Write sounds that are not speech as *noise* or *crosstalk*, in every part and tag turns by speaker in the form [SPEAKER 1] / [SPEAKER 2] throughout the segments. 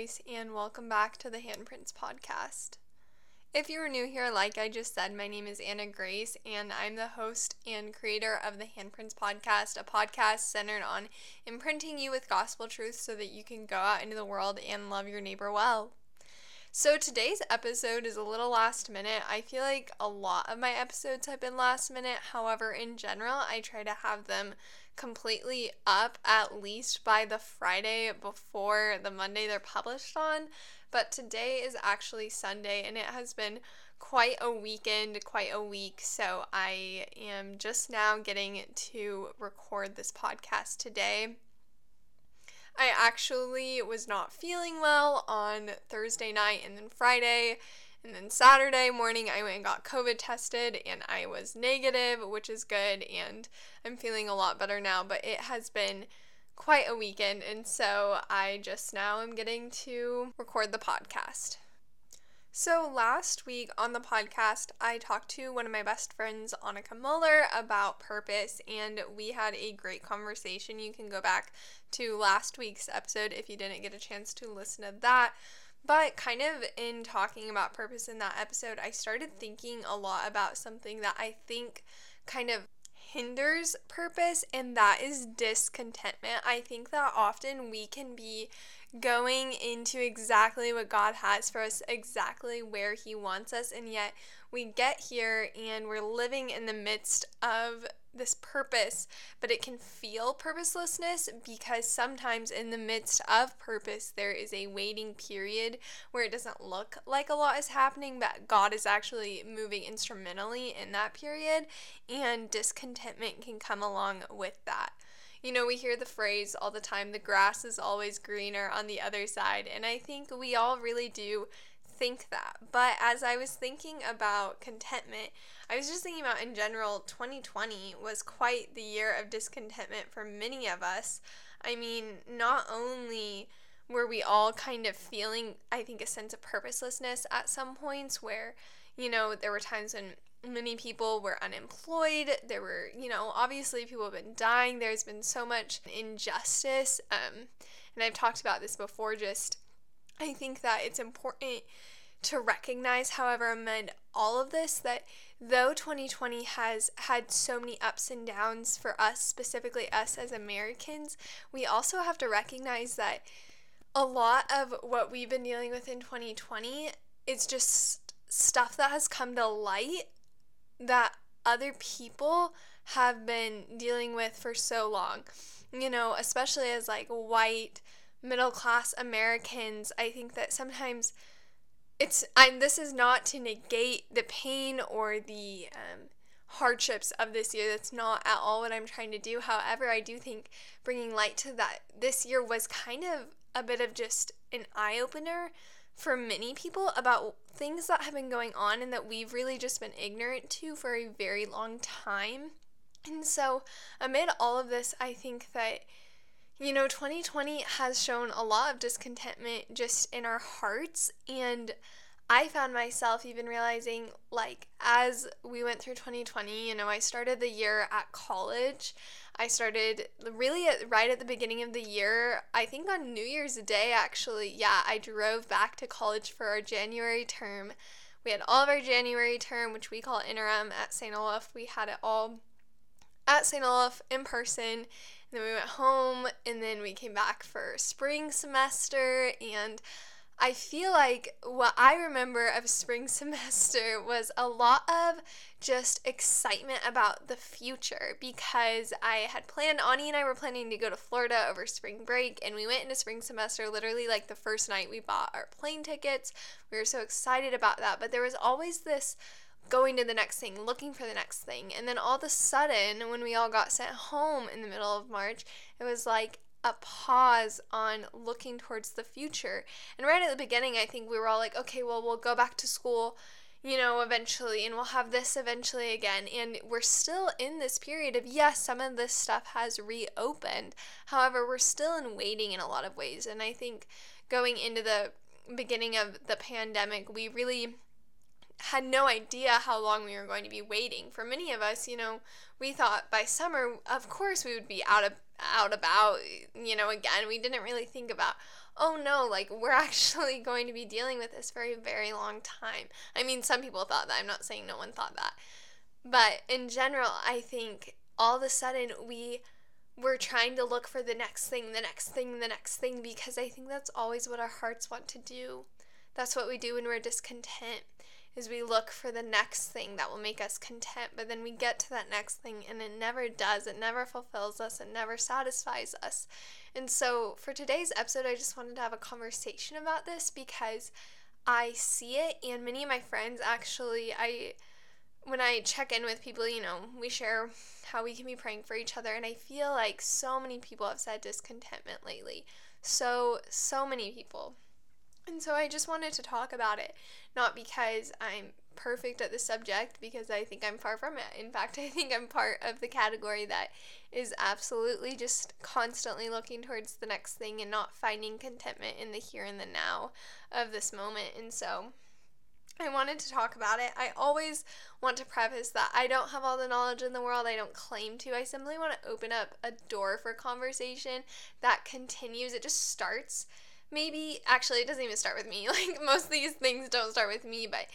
[SPEAKER 1] Grace, and welcome back to the Handprints Podcast. If you are new here, like I just said, my name is Anna Grace, and I'm the host and creator of the Handprints Podcast, a podcast centered on imprinting you with gospel truth so that you can go out into the world and love your neighbor well. So today's episode is a little last minute. I feel like a lot of my episodes have been last minute. However, in general, I try to have them completely up at least by the Friday before the Monday they're published on. But today is actually Sunday and it has been quite a weekend, quite a week. So I am just now getting to record this podcast today. I actually was not feeling well on Thursday night and then Friday. And then Saturday morning, I went and got COVID tested and I was negative, which is good. And I'm feeling a lot better now. But it has been quite a weekend. And so I just now am getting to record the podcast. So, last week on the podcast, I talked to one of my best friends, Annika Muller, about purpose, and we had a great conversation. You can go back to last week's episode if you didn't get a chance to listen to that. But, kind of in talking about purpose in that episode, I started thinking a lot about something that I think kind of hinders purpose, and that is discontentment. I think that often we can be going into exactly what God has for us, exactly where He wants us, and yet we get here and we're living in the midst of this purpose, but it can feel purposelessness because sometimes in the midst of purpose, there is a waiting period where it doesn't look like a lot is happening, but God is actually moving instrumentally in that period, and discontentment can come along with that. You know, we hear the phrase all the time the grass is always greener on the other side, and I think we all really do think that. But as I was thinking about contentment, I was just thinking about in general, 2020 was quite the year of discontentment for many of us. I mean, not only were we all kind of feeling, I think, a sense of purposelessness at some points where, you know, there were times when many people were unemployed. There were, you know, obviously people have been dying. There's been so much injustice. Um, and I've talked about this before, just I think that it's important to recognize, however, amid all of this, that though 2020 has had so many ups and downs for us, specifically us as Americans, we also have to recognize that a lot of what we've been dealing with in 2020 is just stuff that has come to light that other people have been dealing with for so long. You know, especially as like white middle class Americans, I think that sometimes it's I'm this is not to negate the pain or the um, hardships of this year. That's not at all what I'm trying to do. However, I do think bringing light to that this year was kind of a bit of just an eye opener for many people about things that have been going on and that we've really just been ignorant to for a very long time. And so, amid all of this, I think that you know, 2020 has shown a lot of discontentment just in our hearts. And I found myself even realizing, like, as we went through 2020, you know, I started the year at college. I started really at, right at the beginning of the year. I think on New Year's Day, actually. Yeah, I drove back to college for our January term. We had all of our January term, which we call interim at St. Olaf. We had it all at St. Olaf in person then we went home and then we came back for spring semester and I feel like what I remember of spring *laughs* semester was a lot of just excitement about the future because I had planned, Ani and I were planning to go to Florida over spring break, and we went into spring semester literally like the first night we bought our plane tickets. We were so excited about that, but there was always this going to the next thing, looking for the next thing. And then all of a sudden, when we all got sent home in the middle of March, it was like a pause on looking towards the future. And right at the beginning, I think we were all like, okay, well, we'll go back to school, you know, eventually, and we'll have this eventually again. And we're still in this period of, yes, some of this stuff has reopened. However, we're still in waiting in a lot of ways. And I think going into the beginning of the pandemic, we really had no idea how long we were going to be waiting. For many of us, you know, we thought by summer, of course, we would be out of out about, you know, again. We didn't really think about, oh no, like we're *laughs* actually going to be dealing with this for a very long time. I mean, some people thought that. I'm not saying no one thought that. But in general, I think all of a sudden we we're trying to look for the next thing, the next thing, the next thing because I think that's always what our hearts want to do. That's what we do when we're discontent is we look for the next thing that will make us content, but then we get to that next thing and it never does. It never fulfills us. It never satisfies us. And so for today's episode, I just wanted to have a conversation about this because I see it and many of my friends actually I when I check in with people, you know, we share how we can be praying for each other and I feel like so many people have said discontentment lately. So so many people. And so I just wanted to talk about it, not because I'm perfect at the subject, because I think I'm far from it. In fact, *laughs* I think I'm part of the category that is absolutely just constantly looking towards the next thing and not finding contentment in the here and the now of this moment. And so I wanted to talk about it. I always want to preface that I don't have all the knowledge in the world. I don't claim to. I simply want to open up a door for conversation that continues. It just starts maybe actually it doesn't even start with me. *laughs* Like most of these things don't start with me but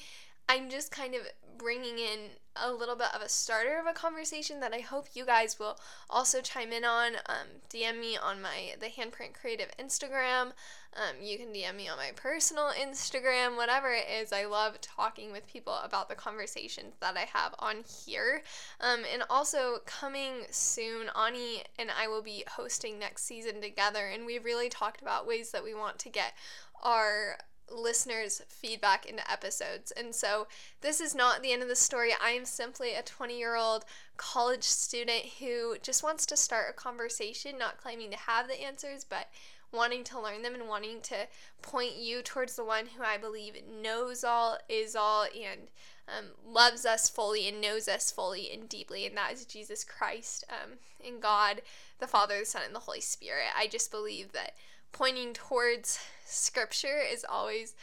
[SPEAKER 1] i'm just kind of bringing in a little bit of a starter of a conversation that i hope you guys will also chime in on um, dm me on my the handprint creative instagram um, you can DM me on my personal Instagram, whatever it is. I love talking with people about the conversations that I have on here. Um, and also, coming soon, Ani and I will be hosting next season together, and we've really talked about ways that we want to get our listeners' feedback into episodes. And so, this is not the end of the story. I am simply a 20 year old college student who just wants to start a conversation, not claiming to have the answers, but wanting to learn them and wanting to point you towards the one who I believe knows all, is all, and um, loves us fully and knows us fully and deeply, and that is Jesus Christ um, and God, the Father, the Son, and the Holy Spirit. I just believe that pointing towards Scripture is always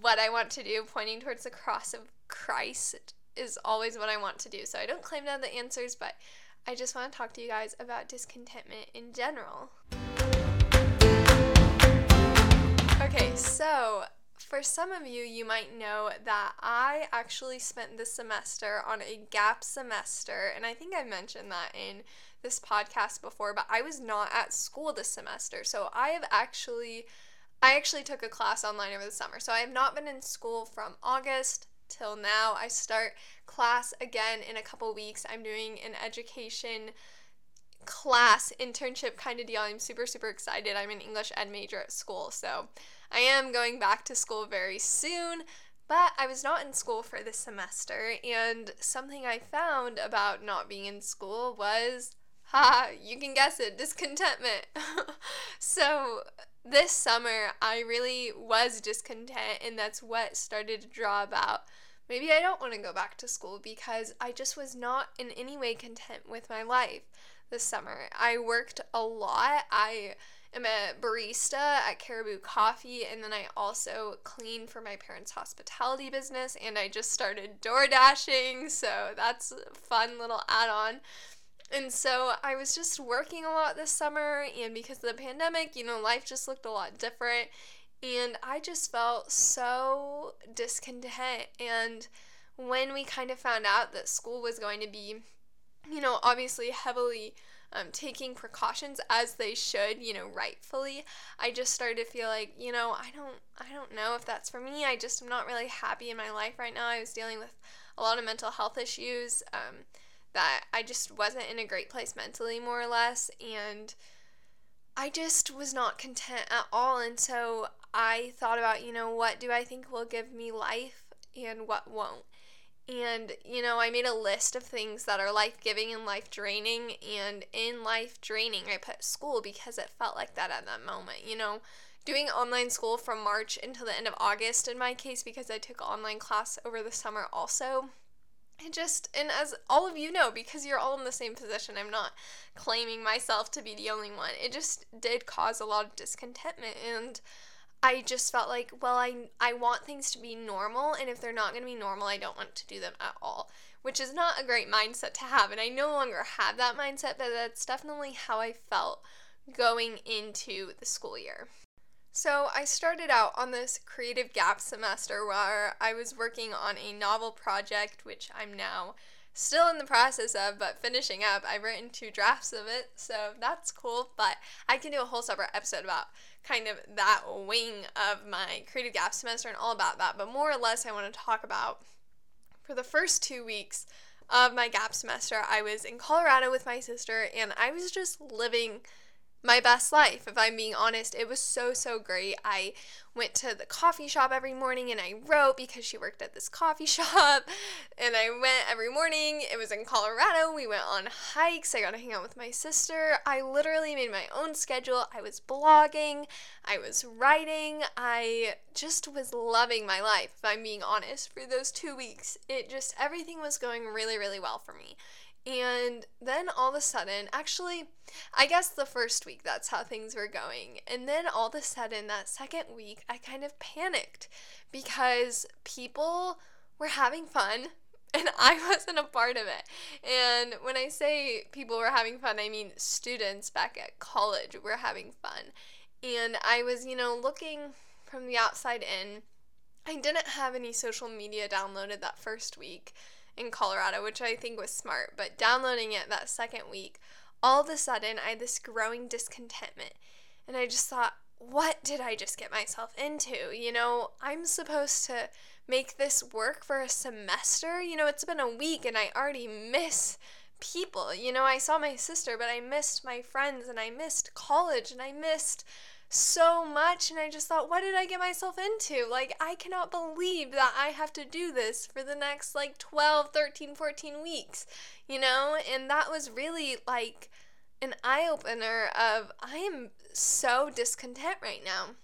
[SPEAKER 1] what I want to do, pointing towards the cross of Christ is always what I want to do. So I don't claim to have the answers, but I just want to talk to you guys about discontentment in general. Okay, so for some of you, you might know that I actually spent this semester on a gap semester, and I think I mentioned that in this podcast before, but I was not at school this semester. So I have actually I actually took a class online over the summer. So I have not been in school from August till now. I start class again in a couple weeks. I'm doing an education class internship kind of deal. I'm super, super excited. I'm an English ed major at school, so I am going back to school very soon. But I was not in school for this semester, and something I found about not being in school was, ha, *laughs* you can guess it, discontentment. *laughs* so this summer, I really was discontent, and that's what started to draw about maybe I don't want to go back to school because I just was not in any way content with my life this summer. I worked a lot. I am a barista at Caribou Coffee, and then I also clean for my parents' hospitality business, and I just started door dashing, so that's a fun little add on. And so I was just working a lot this summer, and because of the pandemic, you know, life just looked a lot different, and I just felt so discontent. And when we kind of found out that school was going to be you know, obviously heavily um, taking precautions as they should, you know, rightfully. I just started to feel like, you know, I don't, I don't know if that's for me. I just am not really happy in my life right now. I was dealing with a lot of mental health issues um, that I just wasn't in a great place mentally, more or less, and I just was not content at all. And so I thought about, you know, what do I think will give me life and what won't. And, you know, I made a list of things that are life giving and life draining. And in life draining, I put school because it felt like that at that moment. You know, doing online school from March until the end of August in my case because I took online class over the summer also. It just, and as all of you know, because you're all in the same position, I'm not claiming myself to be the only one. It just did cause a lot of discontentment. And, I just felt like, well, I I want things to be normal, and if they're not going to be normal, I don't want to do them at all, which is not a great mindset to have. And I no longer have that mindset, but that's definitely how I felt going into the school year. So, I started out on this creative gap semester where I was working on a novel project, which I'm now still in the process of, but finishing up. I've written two drafts of it, so that's cool. But I can do a whole separate episode about kind of that wing of my creative gap semester and all about that. But more or less, I want to talk about for the first two weeks of my gap semester, I was in Colorado with my sister, and I was just living my best life, if I'm being honest. It was so, so great. I went to the coffee shop every morning and I wrote because she worked at this coffee *laughs* shop. And I went every morning. It was in Colorado. We went on hikes. I got to hang out with my sister. I literally made my own schedule. I was blogging. I was writing. I just was loving my life, if I'm being honest. For those two weeks, it just, everything was going really, really well for me. And then all of a sudden, actually, I guess the first week that's how things were going. And then all of a sudden, that second week, I kind of panicked because people were having fun *laughs* and I wasn't a part of it. And when I say people were having fun, I mean students back at college were having fun. And I was, you know, looking from the outside in. I didn't have any social media downloaded that first week in Colorado, which I think was smart. But downloading it that second week, all of a sudden I had this growing discontentment. And I just thought, what did I just get myself into? You know, I'm supposed to make this work for a semester. You know, it's been a week and I already miss people. You know, I saw my sister, but I missed my friends and I missed college and I missed so much and I just thought, what did I get myself into? Like, I cannot believe that I have to do this for the next like 12, 13, 14 weeks, you know? And that was really like an eye opener of I am so discontent right now.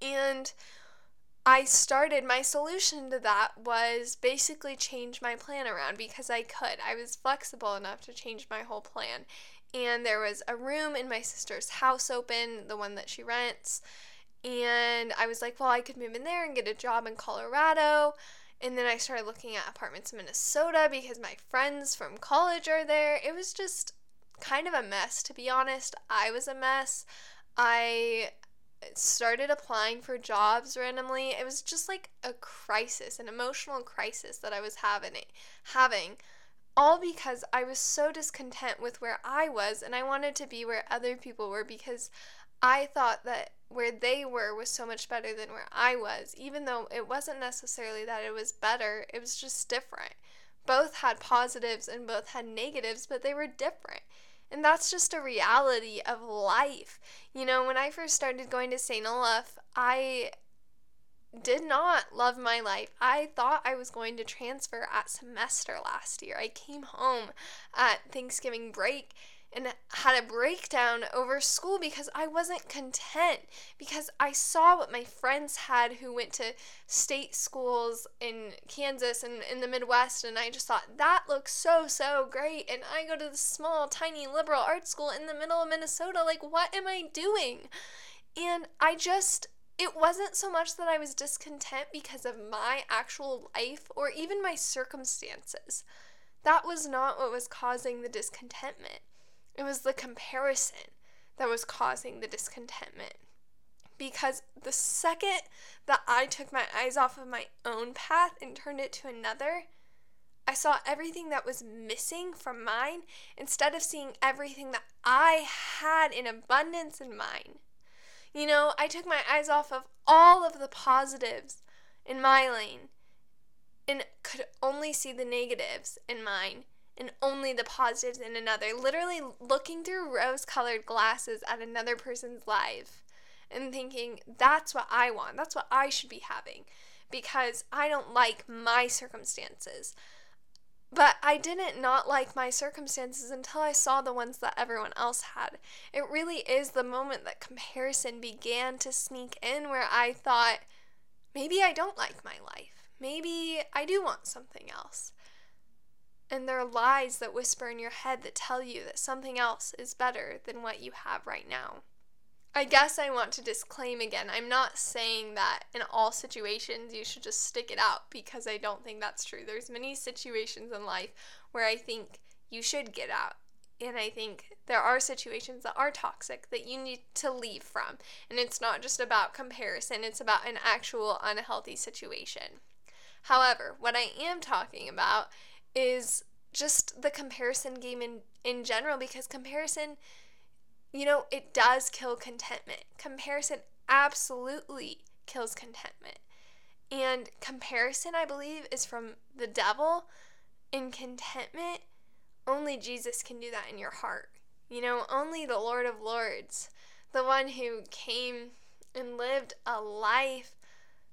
[SPEAKER 1] And I started my solution to that was basically change my plan around because I could. I was flexible enough to change my whole plan and there was a room in my sister's house open, the one that she rents. And I was like, well, I could move in there and get a job in Colorado. And then I started looking at apartments in Minnesota because my friends from college are there. It was just kind of a mess, to be honest. I was a mess. I started applying for jobs randomly. It was just like a crisis, an emotional crisis that I was having having all because I was so discontent with where I was and I wanted to be where other people were because I thought that where they were was so much better than where I was, even though it wasn't necessarily that it was better, it was just different. Both had positives and both had negatives, but they were different. And that's just a reality of life. You know, when I first started going to St. Olaf, I did not love my life. I thought I was going to transfer at semester last year. I came home at Thanksgiving break and had a breakdown over school because I wasn't content because I saw what my friends had who went to state schools in Kansas and in the Midwest and I just thought that looks so so great and I go to the small tiny liberal arts school in the middle of Minnesota like what am I doing? And I just it wasn't so much that I was discontent because of my actual life or even my circumstances. That was not what was causing the discontentment. It was the comparison that was causing the discontentment. Because the second that I took my eyes off of my own path and turned it to another, I saw everything that was missing from mine instead of seeing everything that I had in abundance in mine. You know, I took my eyes off of all of the positives in my lane and could only see the negatives in mine and only the positives in another. Literally looking through rose colored glasses at another person's life and thinking, that's what I want. That's what I should be having because I don't like my circumstances. But I didn't not like my circumstances until I saw the ones that everyone else had. It really is the moment that comparison began to sneak in where I thought, maybe I don't like my life. Maybe I do want something else. And there are lies that whisper in your head that tell you that something else is better than what you have right now. I guess I want to disclaim again I'm not saying that in all situations you should just stick it out because I don't think that's true. There's many situations in life where I think you should get out. And I think there are situations that are toxic that you need to leave from. And it's not just about comparison, it's about an actual unhealthy situation. However, what I am talking about is just the comparison game in, in general because comparison, you know, it does kill contentment. Comparison absolutely kills contentment. And comparison, I believe, is from the devil. And contentment, only Jesus can do that in your heart. You know, only the Lord of Lords, the one who came and lived a life,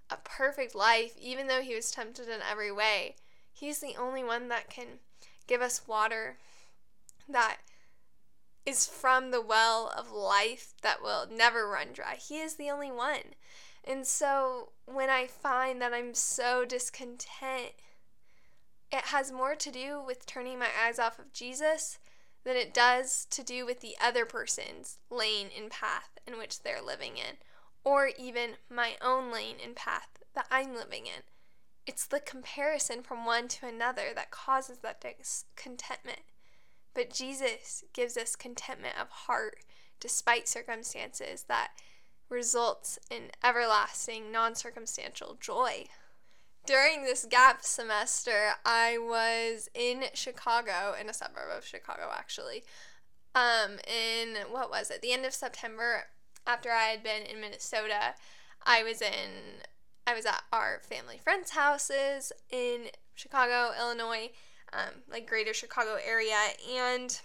[SPEAKER 1] a perfect life, even though he was tempted in every way, he's the only one that can give us water that is from the well of life that will never run dry. He is the only one. And so when I find that I'm so discontent, it has more to do with turning my eyes off of Jesus than it does to do with the other person's lane and path in which they're living in, or even my own lane and path that I'm living in. It's the comparison from one to another that causes that discontentment. But Jesus gives us contentment of heart despite circumstances that results in everlasting, non circumstantial joy. During this gap semester, I was in Chicago, in a suburb of Chicago actually. Um, in what was it? The end of September, after I had been in Minnesota, I was in I was at our family friends' houses in Chicago, Illinois, um, like greater Chicago area, and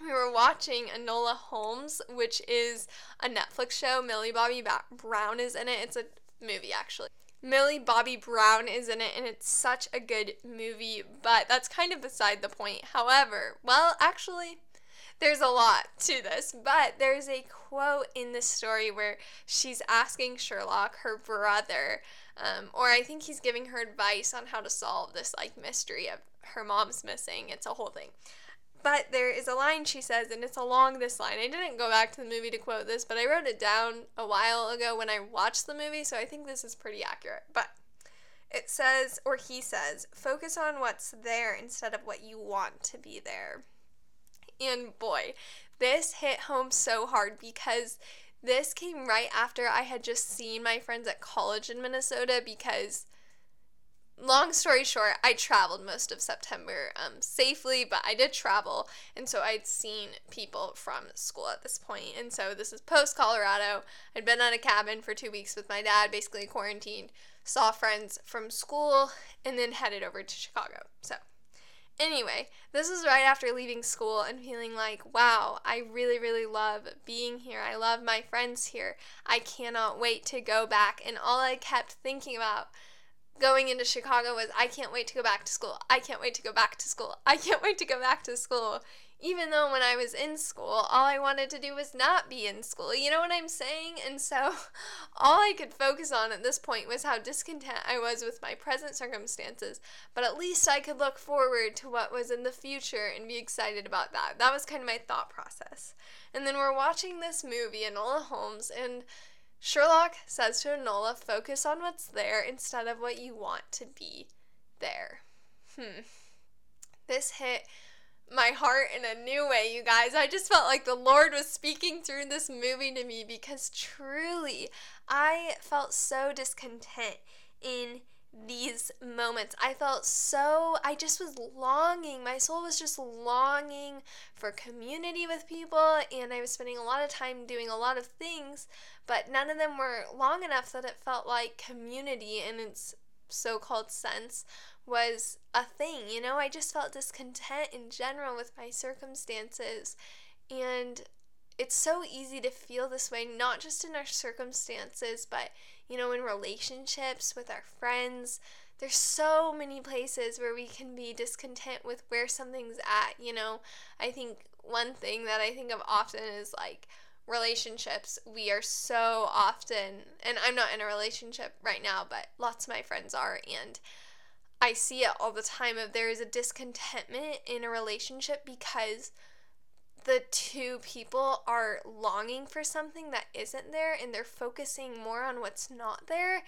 [SPEAKER 1] we were watching Enola Holmes, which is a Netflix show. Millie Bobby Brown is in it. It's a movie, actually. Millie Bobby Brown is in it, and it's such a good movie, but that's kind of beside the point. However, well, actually, there's a lot to this, but there's a quote in the story where she's asking Sherlock, her brother, um, or I think he's giving her advice on how to solve this like mystery of her mom's missing. It's a whole thing. But there is a line she says, and it's along this line. I didn't go back to the movie to quote this, but I wrote it down a while ago when I watched the movie, so I think this is pretty accurate. But it says, or he says, focus on what's there instead of what you want to be there. And boy, this hit home so hard because this came right after I had just seen my friends at college in Minnesota because long story short, I traveled most of September um, safely, but I did travel, and so I'd seen people from school at this point. And so this is post Colorado. I'd been at a cabin for two weeks with my dad, basically quarantined, saw friends from school, and then headed over to Chicago. So. Anyway, this was right after leaving school and feeling like, wow, I really, really love being here. I love my friends here. I cannot wait to go back. And all I kept thinking about going into Chicago was I can't wait to go back to school. I can't wait to go back to school. I can't wait to go back to school. Even though when I was in school, all I wanted to do was not be in school. You know what I'm saying? And so *laughs* all I could focus on at this point was how discontent I was with my present circumstances. But at least I could look forward to what was in the future and be excited about that. That was kind of my thought process. And then we're watching this movie, Enola Holmes, and Sherlock says to Enola, focus on what's there instead of what you want to be there. Hmm. This hit my heart in a new way, you guys. I just felt like the Lord was speaking through this movie to me because truly I felt so discontent in these moments. I felt so, I just was longing. My soul was just longing for community with people, and I was spending a lot of time doing a lot of things, but none of them were long enough that it felt like community in its so called sense was a thing. You know, I just felt discontent in general with my circumstances, and it's so easy to feel this way, not just in our circumstances, but you know, in relationships with our friends. There's so many places where we can be discontent with where something's at, you know. I think one thing that I think of often is like relationships. We are so often, and I'm not in a relationship right now, but lots of my friends are, and I see it all the time of there is a discontentment in a relationship because the two people are longing for something that isn't there and they're focusing more on what's not there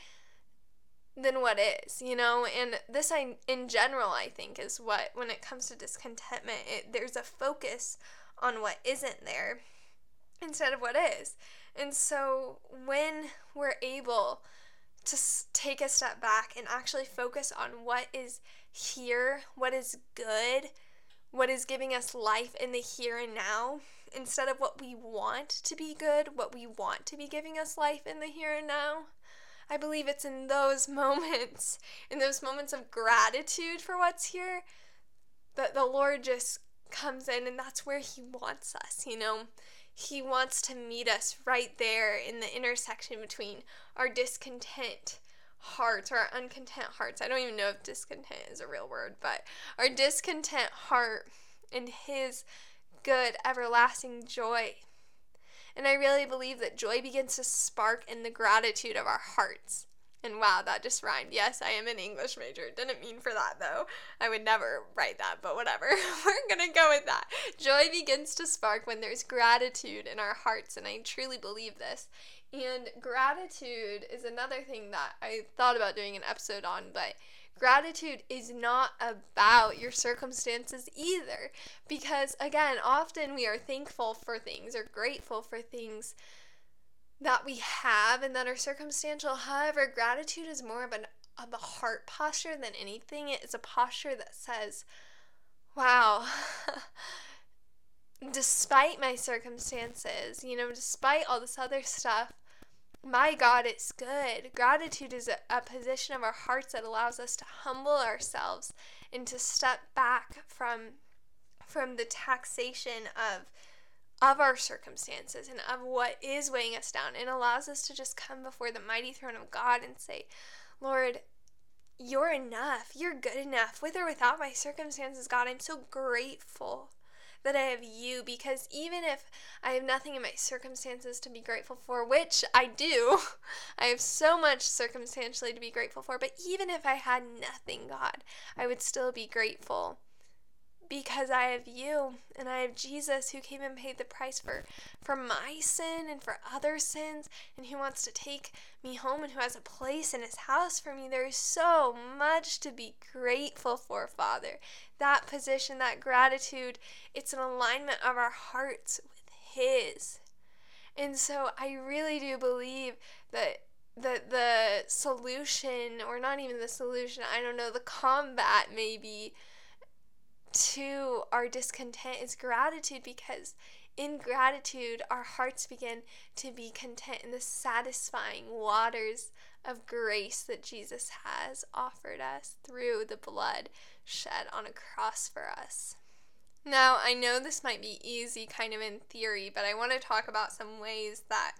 [SPEAKER 1] than what is, you know? And this I in general I think is what when it comes to discontentment, it, there's a focus on what isn't there instead of what is. And so when we're able to take a step back and actually focus on what is here, what is good, what is giving us life in the here and now, instead of what we want to be good, what we want to be giving us life in the here and now. I believe it's in those *laughs* moments, in those moments of gratitude for what's here, that the Lord just comes in and that's where He wants us, you know? He wants to meet us right there in the intersection between our discontent hearts or our uncontent hearts. I don't even know if discontent is a real word, but our discontent heart and His good, everlasting joy. And I really believe that joy begins to spark in the gratitude of our hearts. And wow, that just rhymed. Yes, I am an English major. Didn't mean for that though. I would never write that, but whatever. *laughs* We're gonna go with that. Joy begins to spark when there's gratitude in our hearts, and I truly believe this. And gratitude is another thing that I thought about doing an episode on, but gratitude is not about your circumstances either. Because again, often we are thankful for things or grateful for things that we have and that are circumstantial. However, gratitude is more of an of a heart posture than anything. It is a posture that says, "Wow, *laughs* despite my circumstances, you know, despite all this other stuff, my God it's good." Gratitude is a, position of our hearts that allows us to humble ourselves and to step back from from the taxation of of our circumstances and of what is weighing us down and allows us to just come before the mighty throne of God and say, Lord, you're enough. You're good enough. With or without my circumstances, God, I'm so grateful that I have you because even if I have nothing in my circumstances to be grateful for, which I do, *laughs* I have so much circumstantially to be grateful for, but even if I had nothing, God, I would still be grateful because I have you and I have Jesus who came and paid the price for for my sin and for other sins and who wants to take me home and who has a place in his house for me. There is so much to be grateful for, Father. That position, that gratitude, it's an alignment of our hearts with his. And so I really do believe that that the solution or not even the solution, I don't know, the combat maybe to our discontent is gratitude because in gratitude, our hearts begin to be content in the satisfying waters of grace that Jesus has offered us through the blood shed on a cross for us. Now, I know this might be easy kind of in theory, but I want to talk about some ways that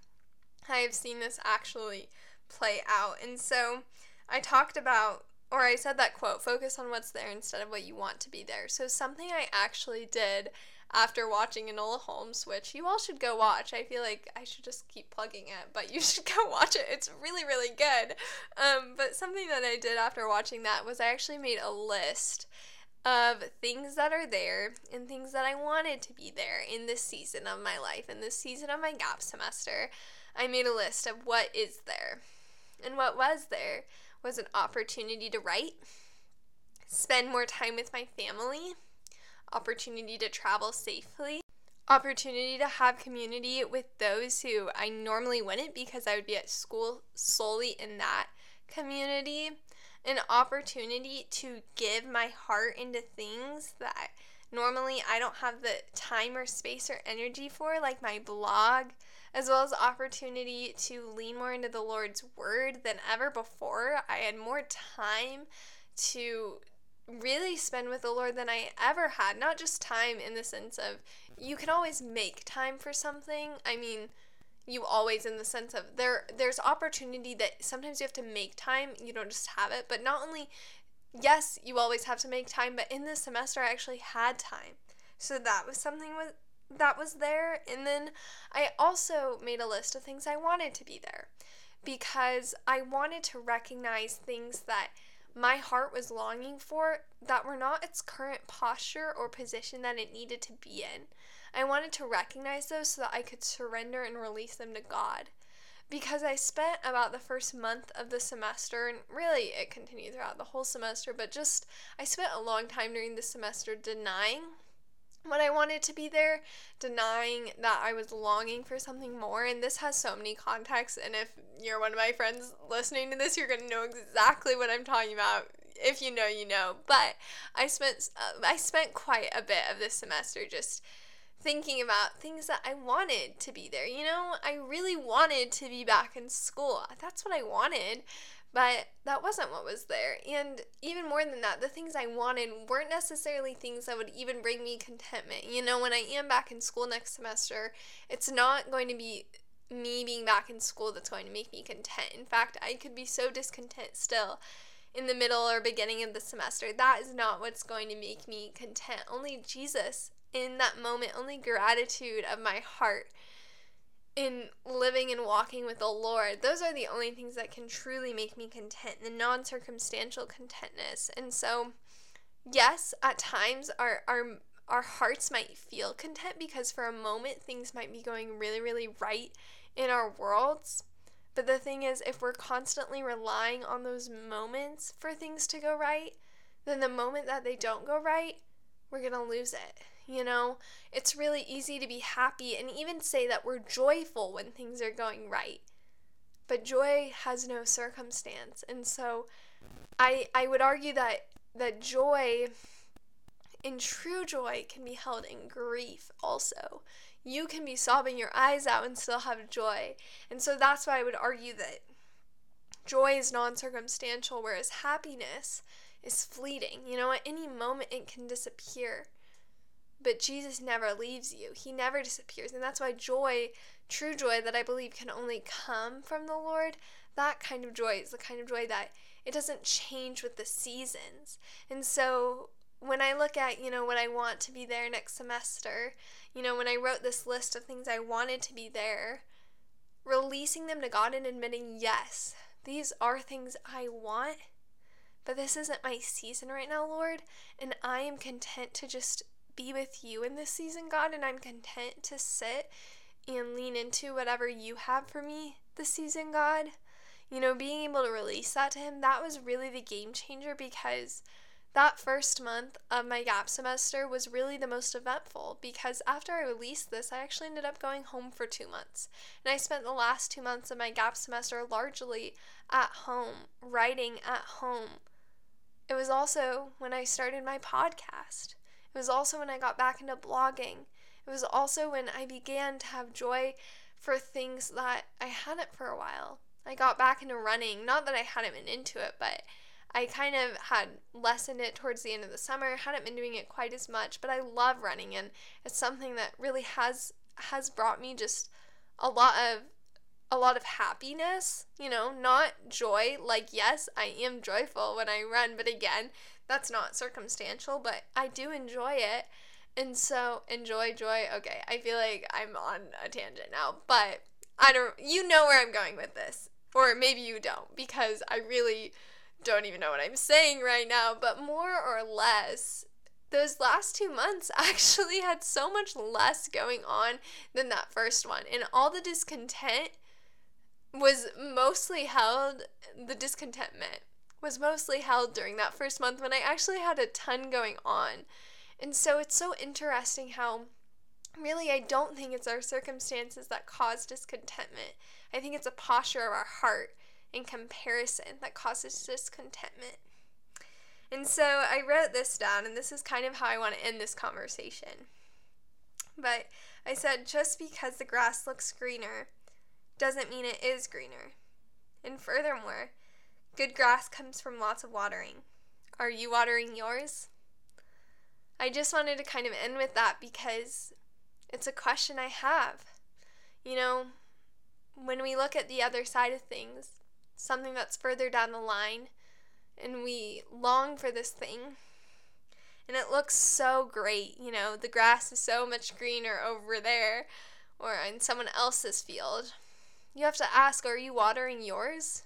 [SPEAKER 1] I have seen this actually play out. And so I talked about or I said that quote, focus on what's there instead of what you want to be there. So, something I actually did after watching Enola Holmes, which you all should go watch. I feel like I should just keep plugging it, but you *laughs* should go watch it. It's really, really good. Um, but something that I did after watching that was I actually made a list of things that are there and things that I wanted to be there in this season of my life, in this season of my gap semester. I made a list of what is there. And what was there was an opportunity to write, spend more time with my family, opportunity to travel safely, opportunity to have community with those who I normally wouldn't because I would be at school solely in that community, an opportunity to give my heart into things that normally I don't have the time or space or energy for, like my blog as well as opportunity to lean more into the Lord's word than ever before. I had more time to really spend with the Lord than I ever had. Not just time in the sense of you can always make time for something. I mean, you always in the sense of there there's opportunity that sometimes you have to make time, you don't just have it, but not only yes, you always have to make time, but in this semester I actually had time. So that was something with that was there. And then I also made a list of things I wanted to be there because I wanted to recognize things that my heart was longing for that were not its current posture or position that it needed to be in. I wanted to recognize those so that I could surrender and release them to God. because I spent about the first month of the semester, and really it continued throughout the whole semester, but just I spent a long time during the semester denying what I wanted to be there, denying that I was longing for something more. And this has so many contexts. And if you're one of my friends listening to this, you're going to know exactly what I'm talking about. If you know, you know. But I spent uh, I spent quite a bit of this semester just thinking about things that I wanted to be there. You know, I really wanted to be back in school. That's what I wanted, but that wasn't what was there. And even more than that, the things I wanted weren't necessarily things that would even bring me contentment. You know, when I am back in school next semester, it's not going to be me being back in school that's going to make me content. In fact, I could be so discontent still in the middle or beginning of the semester. That is not what's going to make me content. Only Jesus in that moment, only gratitude of my heart in living and walking with the Lord. Those are the only things that can truly make me content, the non circumstantial contentness. And so, yes, at times our, our our hearts might feel content because for a moment things might be going really, really right in our worlds. But the thing is, if we're constantly relying on those moments for things to go right, then the moment that they don't go right, we're going to lose it. You know, it's really easy to be happy and even say that we're joyful when things are going right. But joy has no circumstance. And so I I would argue that that joy in true joy can be held in grief also. You can be sobbing your eyes out and still have joy. And so that's why I would argue that joy is non circumstantial, whereas happiness is fleeting. You know, at any moment it can disappear. But Jesus never leaves you, He never disappears. And that's why joy, true joy that I believe can only come from the Lord, that kind of joy is the kind of joy that it doesn't change with the seasons. And so when I look at, you know, what I want to be there next semester, you know, when I wrote this list of things I wanted to be there, releasing them to God and admitting, yes, these are things I want, but this isn't my season right now, Lord, and I am content to just be with you in this season, God, and I'm content to sit and lean into whatever you have for me this season, God. You know, being able to release that to Him, that was really the game changer because that first month of my gap semester was really the most eventful because after I released this, I actually ended up going home for two months. And I spent the last two months of my gap semester largely at home, writing at home. It was also when I started my podcast. It was also when I got back into blogging. It was also when I began to have joy for things that I hadn't for a while. I got back into running. Not that I hadn't been into it, but I kind of had lessened it towards the end of the summer. Hadn't been doing it quite as much, but I love running and it's something that really has has brought me just a lot of a lot of happiness, you know, not joy. Like yes, I am joyful when I run, but again, that's not circumstantial, but I do enjoy it. And so, enjoy joy. Okay, I feel like I'm on a tangent now, but I don't, you know where I'm going with this. Or maybe you don't, because I really don't even know what I'm saying right now, but more or less, those last two months *laughs* actually had so much less going on than that first one. And all the discontent was mostly held, the discontentment was mostly held during that first month when I actually had a ton going on. And so it's so interesting how really I don't think it's our circumstances that cause discontentment. I think it's a posture of our heart in comparison that causes discontentment. And so I wrote this down, and this is kind of how I want to end this conversation. But I said, just because the grass looks greener doesn't mean it is greener. And furthermore, Good grass comes from lots of watering. Are you watering yours? I just wanted to kind of end with that because it's a question I have. You know, when we look at the other side of things, something that's further down the line, and we long for this thing, and it looks so great, you know, the grass is so much greener over there or in someone else's field. You have to ask, are you watering yours?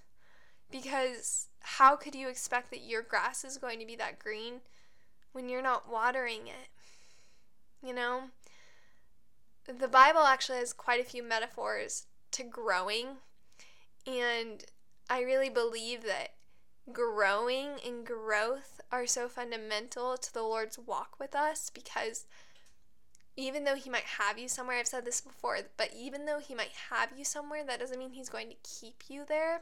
[SPEAKER 1] Because how could you expect that your grass is going to be that green when you're not watering it? You know? The Bible actually has quite a few metaphors to growing. And I really believe that growing and growth are so fundamental to the Lord's walk with us because even though He might have you somewhere, I've said this before, but even though He might have you somewhere, that doesn't mean He's going to keep you there.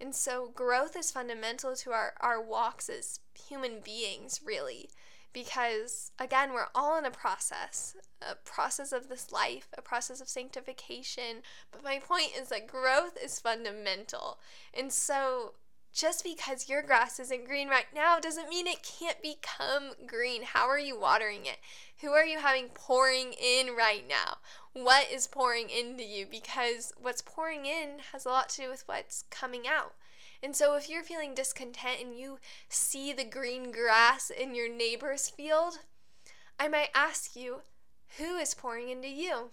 [SPEAKER 1] And so, growth is fundamental to our, our walks as human beings, really because again we're all in a process a process of this life a process of sanctification. But my point is that growth is fundamental. And so just because your grass isn't green right now doesn't mean it can't become green. How are you watering it? Who are you having pouring in right now? What is pouring into you? Because what's pouring in has a lot to do with what's coming out. And so if you're feeling discontent and you see the green grass in your neighbor's field, I might ask you, who is pouring into you?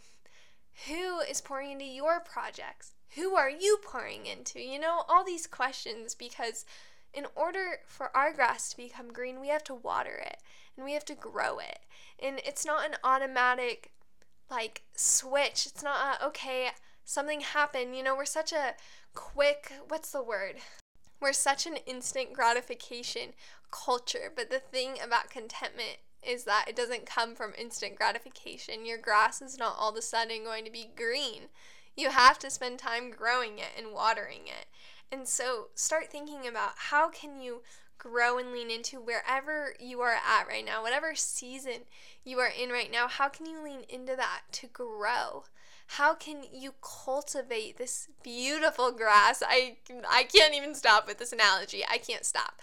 [SPEAKER 1] Who is pouring into your projects? Who are you pouring into? You know, all these questions because in order for our grass to become green, we have to water it and we have to grow it. And it's not an automatic like switch. It's not a, okay, something happened. You know, we're such a quick, what's the word? We're such an instant gratification culture, but the thing about contentment is that it doesn't come from instant gratification. Your grass is not all of a sudden going to be green. You have to spend time growing it and watering it. And so start thinking about how can you grow and lean into wherever you are at right now, whatever season you are in right now, how can you lean into that to grow? How can you cultivate this beautiful grass? I I can't even stop with this analogy. I can't stop.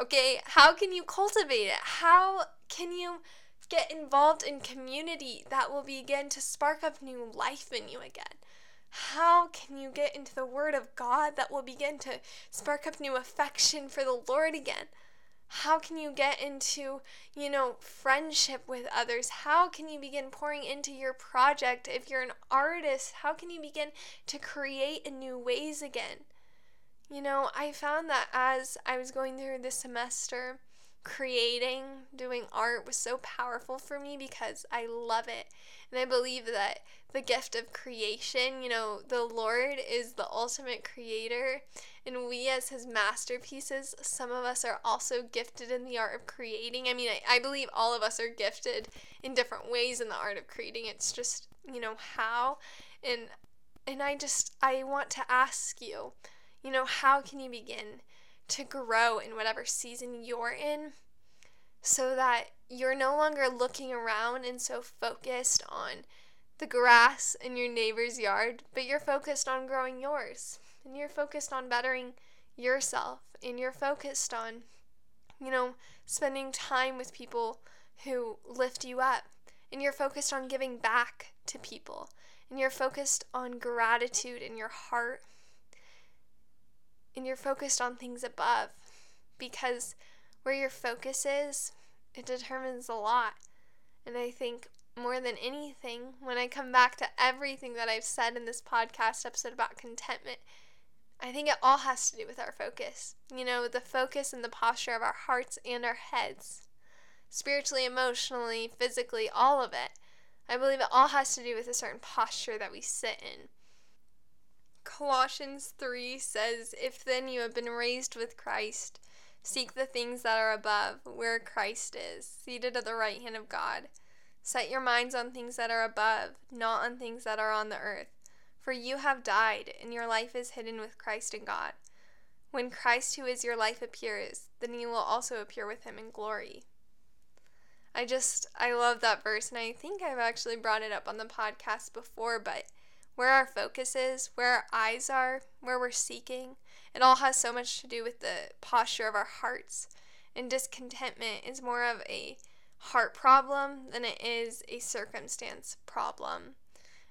[SPEAKER 1] Okay, how can you cultivate it? How can you get involved in community that will begin to spark up new life in you again? How can you get into the Word of God that will begin to spark up new affection for the Lord again? How can you get into, you know, friendship with others? How can you begin pouring into your project if you're an artist? How can you begin to create in new ways again? You know, I found that as I was going through this semester, creating, doing art was so powerful for me because I love it. And I believe that the gift of creation, you know, the Lord is the ultimate creator, and we as his masterpieces, some of us are also gifted in the art of creating. I mean, I, I believe all of us are gifted in different ways in the art of creating. It's just, you know, how. And and I just I want to ask you, you know, how can you begin to grow in whatever season you're in so that you're no longer looking around and so focused on the grass in your neighbor's yard, but you're focused on growing yours. And you're focused on bettering yourself. And you're focused on, you know, spending time with people who lift you up. And you're focused on giving back to people. And you're focused on gratitude in your heart and you're focused on things above because where your focus is, it determines a lot. And I think more than anything, when I come back to everything that I've said in this podcast episode about contentment, I think it all has to do with our focus. You know, the focus and the posture of our hearts and our heads. Spiritually, emotionally, physically, all of it. I believe it all has to do with a certain posture that we sit in. Colossians 3 says, If then you have been raised with Christ, seek the things that are above, where Christ is, seated at the right hand of God. Set your minds on things that are above, not on things that are on the earth. For you have died, and your life is hidden with Christ in God. When Christ, who is your life, appears, then you will also appear with him in glory. I just, I love that verse, and I think I've actually brought it up on the podcast before, but where our focus is, where our eyes are, where we're seeking. It all has so much to do with the posture of our hearts. And discontentment is more of a heart problem than it is a circumstance problem.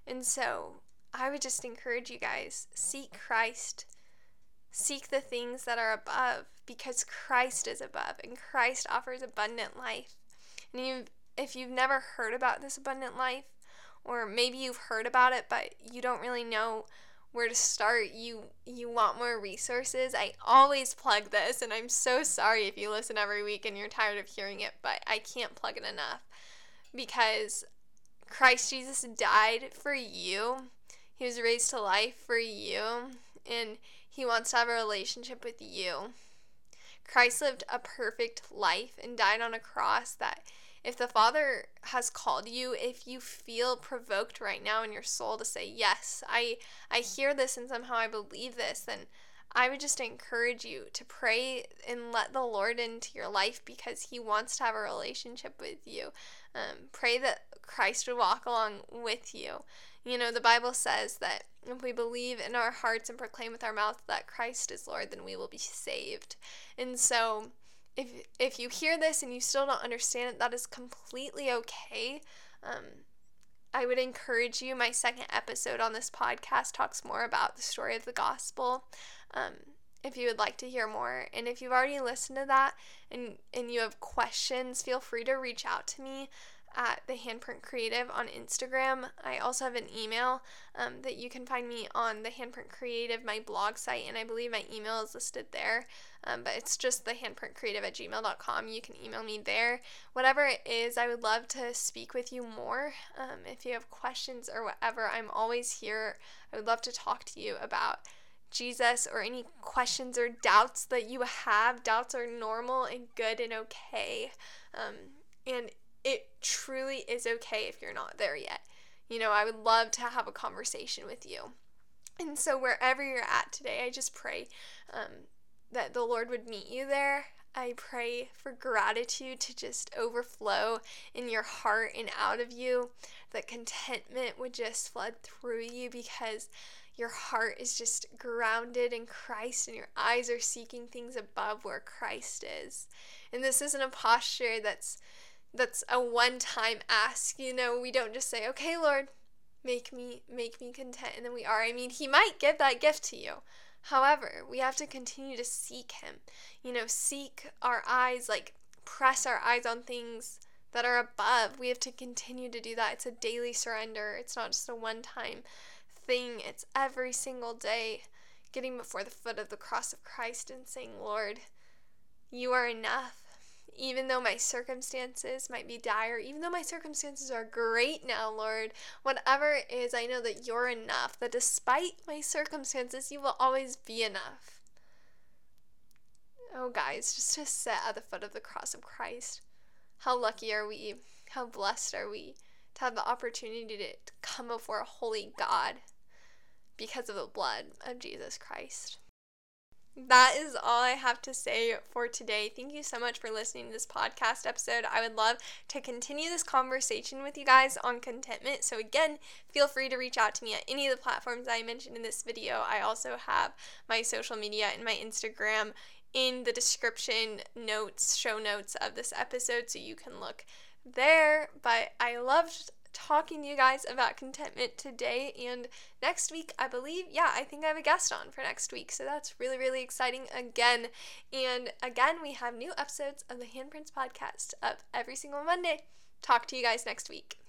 [SPEAKER 1] And so I would just encourage you guys seek Christ. Seek the things that are above because Christ is above and Christ offers abundant life. And you if you've never heard about this abundant life, or maybe you've heard about it but you don't really know where to start. You you want more resources. I always plug this and i'm so sorry if you listen every week and you're tired of hearing it but i can't plug it enough because christ jesus died for you. He was raised to life for you and He wants to have a relationship with you. Christ lived a perfect life and died on a cross that if the Father has called you, if you feel provoked right now in your soul to say, Yes, I, I hear this and somehow I believe this, then I would just encourage you to pray and let the Lord into your life because He wants to have a relationship with you. Um, pray that Christ would walk along with you. You know, the Bible says that if we believe in our hearts and proclaim with our mouth that Christ is Lord, then we will be saved. And so, if if you hear this and you still don't understand it, that is completely okay. Um, I would encourage you. My second episode on this podcast talks more about the story of the gospel. Um, if you would like to hear more, and if you've already listened to that and and you have questions, feel free to reach out to me at the Handprint Creative on Instagram. I also have an email um, that you can find me on the Handprint Creative, my blog site, and I believe my email is listed there. Um, but it's just the handprintcreative at gmail.com. You can email me there. Whatever it is, I would love to speak with you more. Um, if you have questions or whatever, I'm always here. I would love to talk to you about Jesus or any questions or doubts that you have. Doubts are normal and good and okay. Um, and it truly is okay if you're not there yet. You know, I would love to have a conversation with you. And so, wherever you're at today, I just pray um, that the Lord would meet you there. I pray for gratitude to just overflow in your heart and out of you, that contentment would just flood through you because your heart is just grounded in Christ and your eyes are seeking things above where Christ is. And this isn't a posture that's that's a one-time ask, you know, we don't just say, "Okay, Lord, make me make me content." And then we are. I mean, he might give that gift to you. However, we have to continue to seek him. You know, seek our eyes like press our eyes on things that are above. We have to continue to do that. It's a daily surrender. It's not just a one-time thing. It's every single day getting before the foot of the cross of Christ and saying, Lord, you are enough. Even though my circumstances might be dire, even though my circumstances are great now, Lord, whatever it is, I know that you're enough, that despite my circumstances, you will always be enough. Oh, guys, just to sit at the foot of the cross of Christ. How lucky are we? How blessed are we to have the opportunity to come before a holy God because of the blood of Jesus Christ. That is all I have to say for today. Thank you so much for listening to this podcast episode. I would love to continue this conversation with you guys on contentment. So, again, feel free to reach out to me at any of the platforms I mentioned in this video. I also have my social media and my Instagram in the description notes, show notes of this episode, so you can look there. But I loved talking to you guys about contentment today and next week i believe yeah i think i have a guest on for next week. So that's really really exciting again. And again we have new episodes of the handprints podcast up every single monday. Talk to you guys next week